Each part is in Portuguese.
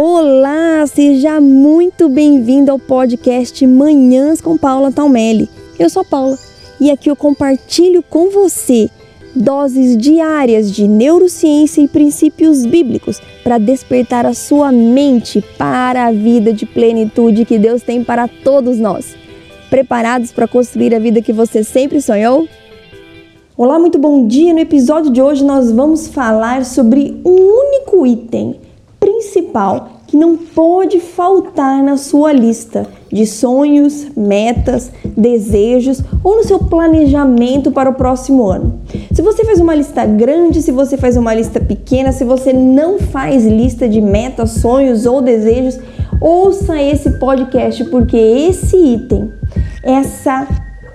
Olá, seja muito bem-vindo ao podcast Manhãs com Paula Taumelli. Eu sou Paula e aqui eu compartilho com você doses diárias de neurociência e princípios bíblicos para despertar a sua mente para a vida de plenitude que Deus tem para todos nós. Preparados para construir a vida que você sempre sonhou? Olá, muito bom dia! No episódio de hoje nós vamos falar sobre um único item principal que não pode faltar na sua lista de sonhos, metas, desejos ou no seu planejamento para o próximo ano. Se você faz uma lista grande, se você faz uma lista pequena, se você não faz lista de metas, sonhos ou desejos, ouça esse podcast porque esse item, essa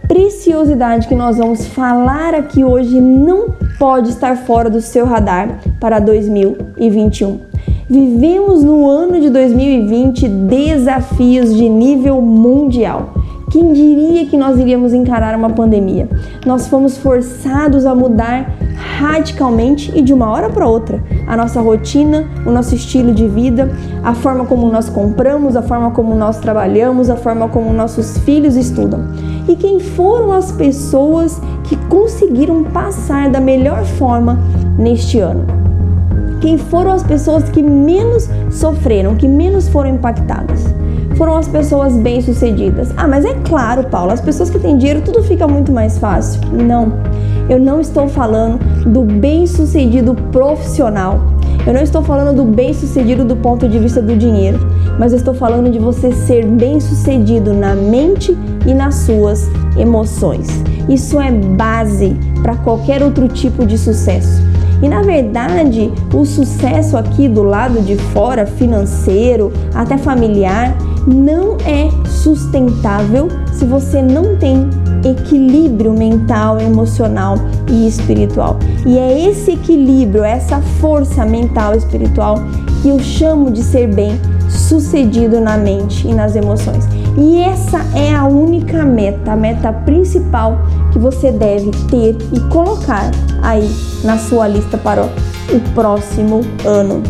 preciosidade que nós vamos falar aqui hoje não pode estar fora do seu radar para 2021. Vivemos no ano de 2020 desafios de nível mundial. Quem diria que nós iríamos encarar uma pandemia? Nós fomos forçados a mudar radicalmente e de uma hora para outra a nossa rotina, o nosso estilo de vida, a forma como nós compramos, a forma como nós trabalhamos, a forma como nossos filhos estudam. E quem foram as pessoas que conseguiram passar da melhor forma neste ano? Quem foram as pessoas que menos sofreram, que menos foram impactadas? Foram as pessoas bem-sucedidas. Ah, mas é claro, Paulo, as pessoas que têm dinheiro tudo fica muito mais fácil. Não. Eu não estou falando do bem-sucedido profissional. Eu não estou falando do bem-sucedido do ponto de vista do dinheiro, mas eu estou falando de você ser bem-sucedido na mente e nas suas emoções. Isso é base para qualquer outro tipo de sucesso. E na verdade, o sucesso aqui do lado de fora, financeiro, até familiar, não é sustentável se você não tem equilíbrio mental, emocional e espiritual. E é esse equilíbrio, essa força mental e espiritual que eu chamo de ser bem sucedido na mente e nas emoções. E essa é a única meta, a meta principal que você deve ter e colocar aí na sua lista para o próximo ano.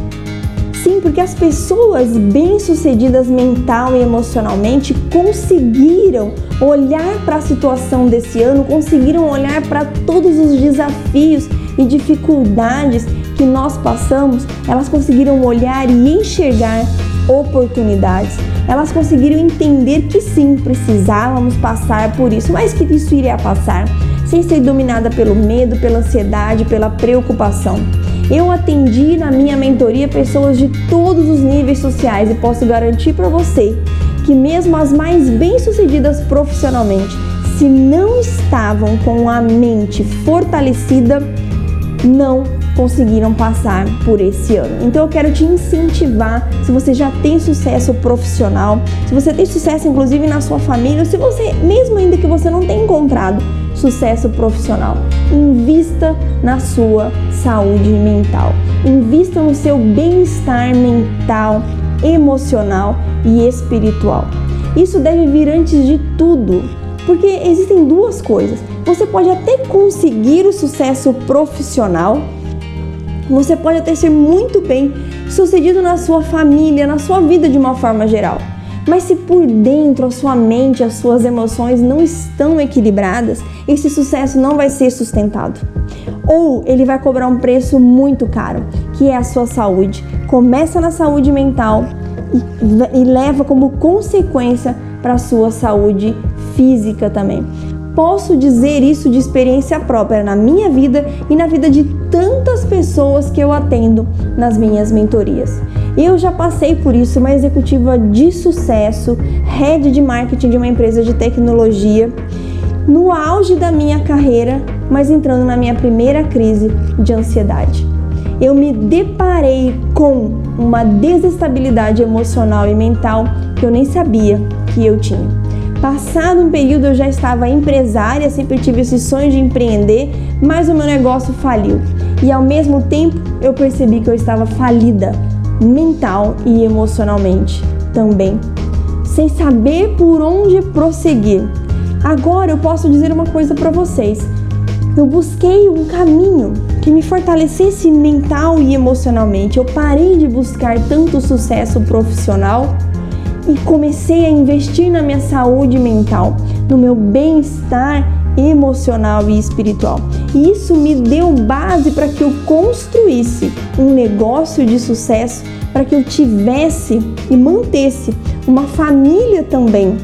Sim, porque as pessoas bem-sucedidas mental e emocionalmente conseguiram olhar para a situação desse ano, conseguiram olhar para todos os desafios e dificuldades que nós passamos, elas conseguiram olhar e enxergar oportunidades. Elas conseguiram entender que sim, precisávamos passar por isso, mas que isso iria passar, sem ser dominada pelo medo, pela ansiedade, pela preocupação. Eu atendi na minha mentoria pessoas de todos os níveis sociais e posso garantir para você que mesmo as mais bem-sucedidas profissionalmente, se não estavam com a mente fortalecida, não conseguiram passar por esse ano. Então eu quero te incentivar, se você já tem sucesso profissional, se você tem sucesso inclusive na sua família, ou se você, mesmo ainda que você não tenha encontrado sucesso profissional, invista na sua saúde mental. Invista no seu bem-estar mental, emocional e espiritual. Isso deve vir antes de tudo, porque existem duas coisas. Você pode até conseguir o sucesso profissional, você pode até ser muito bem sucedido na sua família, na sua vida de uma forma geral. Mas se por dentro a sua mente, as suas emoções não estão equilibradas, esse sucesso não vai ser sustentado. Ou ele vai cobrar um preço muito caro, que é a sua saúde. Começa na saúde mental e, e leva como consequência para a sua saúde física também. Posso dizer isso de experiência própria na minha vida e na vida de tantas pessoas que eu atendo nas minhas mentorias. Eu já passei por isso, uma executiva de sucesso, head de marketing de uma empresa de tecnologia, no auge da minha carreira, mas entrando na minha primeira crise de ansiedade. Eu me deparei com uma desestabilidade emocional e mental que eu nem sabia que eu tinha. Passado um período eu já estava empresária, sempre tive esse sonho de empreender, mas o meu negócio faliu. E ao mesmo tempo eu percebi que eu estava falida mental e emocionalmente também, sem saber por onde prosseguir. Agora eu posso dizer uma coisa para vocês. Eu busquei um caminho que me fortalecesse mental e emocionalmente. Eu parei de buscar tanto sucesso profissional e comecei a investir na minha saúde mental, no meu bem-estar emocional e espiritual. E isso me deu base para que eu construísse um negócio de sucesso, para que eu tivesse e mantesse uma família também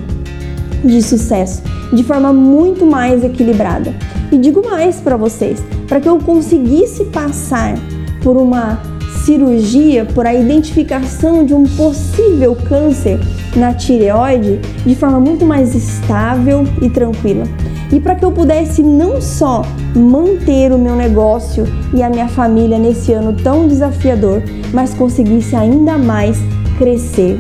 de sucesso, de forma muito mais equilibrada. E digo mais para vocês, para que eu conseguisse passar por uma cirurgia, por a identificação de um possível câncer na tireoide de forma muito mais estável e tranquila. E para que eu pudesse não só manter o meu negócio e a minha família nesse ano tão desafiador, mas conseguisse ainda mais crescer,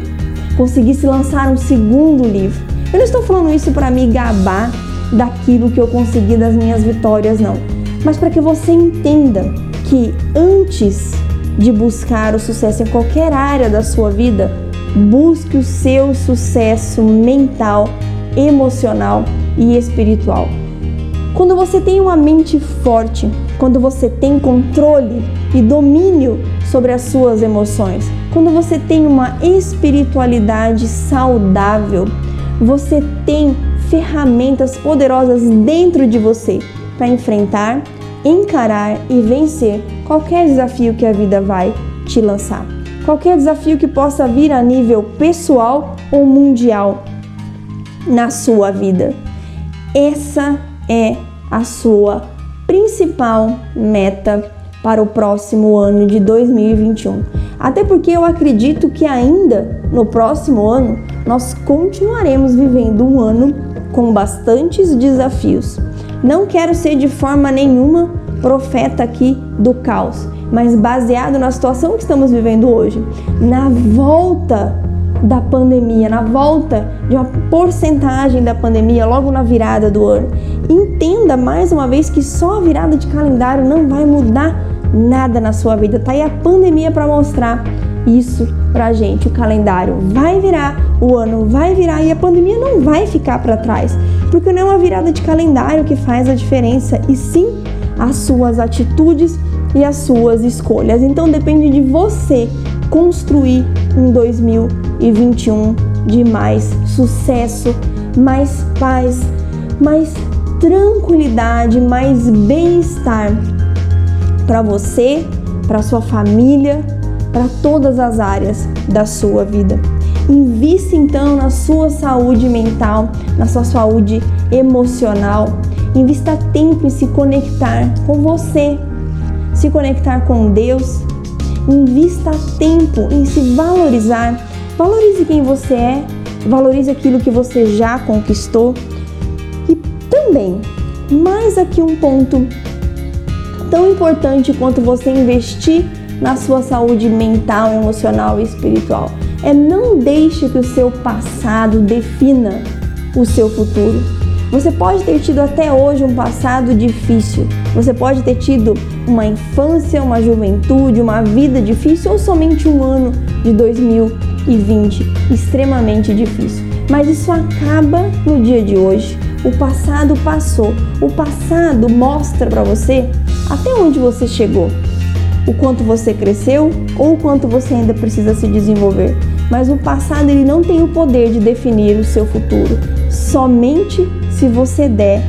conseguisse lançar um segundo livro. Eu não estou falando isso para me gabar daquilo que eu consegui das minhas vitórias, não, mas para que você entenda que antes de buscar o sucesso em qualquer área da sua vida, busque o seu sucesso mental, emocional e espiritual. Quando você tem uma mente forte, quando você tem controle e domínio sobre as suas emoções, quando você tem uma espiritualidade saudável, você tem ferramentas poderosas dentro de você para enfrentar, encarar e vencer qualquer desafio que a vida vai te lançar. Qualquer desafio que possa vir a nível pessoal ou mundial na sua vida. Essa é a sua principal meta para o próximo ano de 2021. Até porque eu acredito que ainda no próximo ano nós continuaremos vivendo um ano com bastantes desafios. Não quero ser de forma nenhuma profeta aqui do caos, mas baseado na situação que estamos vivendo hoje, na volta da pandemia, na volta de uma porcentagem da pandemia logo na virada do ano. Entenda mais uma vez que só a virada de calendário não vai mudar nada na sua vida. Tá aí a pandemia para mostrar isso pra gente. O calendário vai virar, o ano vai virar e a pandemia não vai ficar para trás, porque não é uma virada de calendário que faz a diferença, e sim as suas atitudes e as suas escolhas. Então depende de você construir um 2021 de mais sucesso, mais paz, mais tranquilidade, mais bem-estar para você, para sua família, para todas as áreas da sua vida. Invista então na sua saúde mental, na sua saúde emocional. Invista tempo em se conectar com você, se conectar com Deus. Invista tempo em se valorizar. Valorize quem você é, valorize aquilo que você já conquistou. E também, mais aqui um ponto tão importante quanto você investir na sua saúde mental, emocional e espiritual é não deixe que o seu passado defina o seu futuro. Você pode ter tido até hoje um passado difícil, você pode ter tido uma infância, uma juventude, uma vida difícil ou somente um ano de 2020 extremamente difícil. Mas isso acaba no dia de hoje. O passado passou. O passado mostra para você até onde você chegou o quanto você cresceu ou o quanto você ainda precisa se desenvolver. Mas o passado ele não tem o poder de definir o seu futuro, somente se você der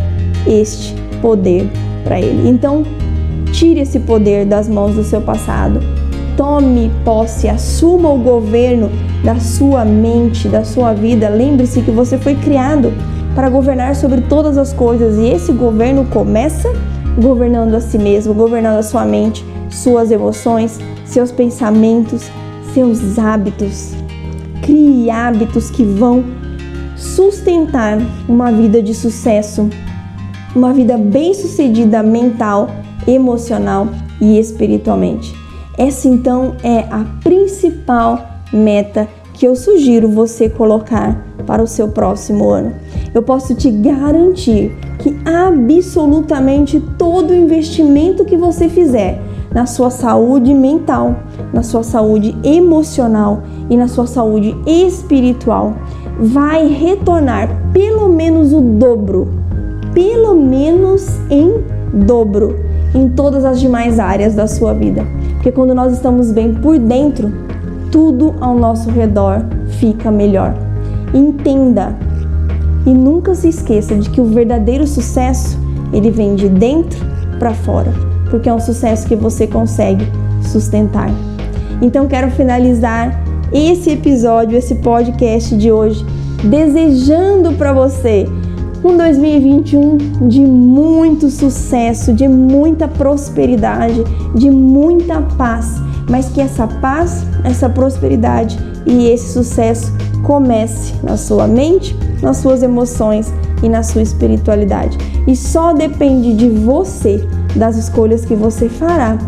este poder para ele. Então, tire esse poder das mãos do seu passado. Tome posse, assuma o governo da sua mente, da sua vida. Lembre-se que você foi criado para governar sobre todas as coisas e esse governo começa governando a si mesmo, governando a sua mente, suas emoções, seus pensamentos, seus hábitos. Crie hábitos que vão sustentar uma vida de sucesso, uma vida bem-sucedida mental, emocional e espiritualmente. Essa então é a principal meta que eu sugiro você colocar para o seu próximo ano. Eu posso te garantir que absolutamente todo investimento que você fizer na sua saúde mental, na sua saúde emocional e na sua saúde espiritual, vai retornar pelo menos o dobro, pelo menos em dobro. em todas as demais áreas da sua vida. Porque quando nós estamos bem por dentro, tudo ao nosso redor fica melhor. Entenda e nunca se esqueça de que o verdadeiro sucesso, ele vem de dentro para fora, porque é um sucesso que você consegue sustentar. Então quero finalizar esse episódio, esse podcast de hoje, desejando para você um 2021 de muito sucesso, de muita prosperidade, de muita paz, mas que essa paz, essa prosperidade e esse sucesso comece na sua mente, nas suas emoções e na sua espiritualidade. E só depende de você, das escolhas que você fará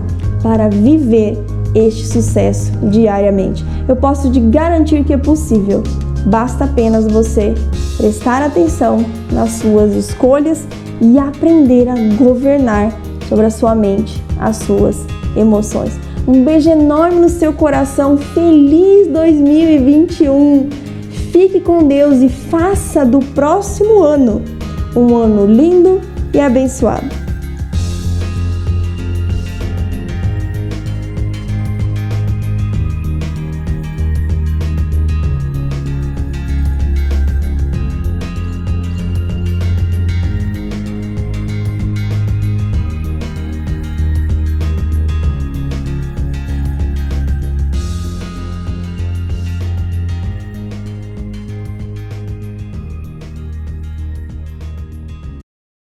para viver este sucesso diariamente. Eu posso te garantir que é possível. Basta apenas você prestar atenção nas suas escolhas e aprender a governar sobre a sua mente, as suas emoções. Um beijo enorme no seu coração. Feliz 2021! Fique com Deus e faça do próximo ano um ano lindo e abençoado.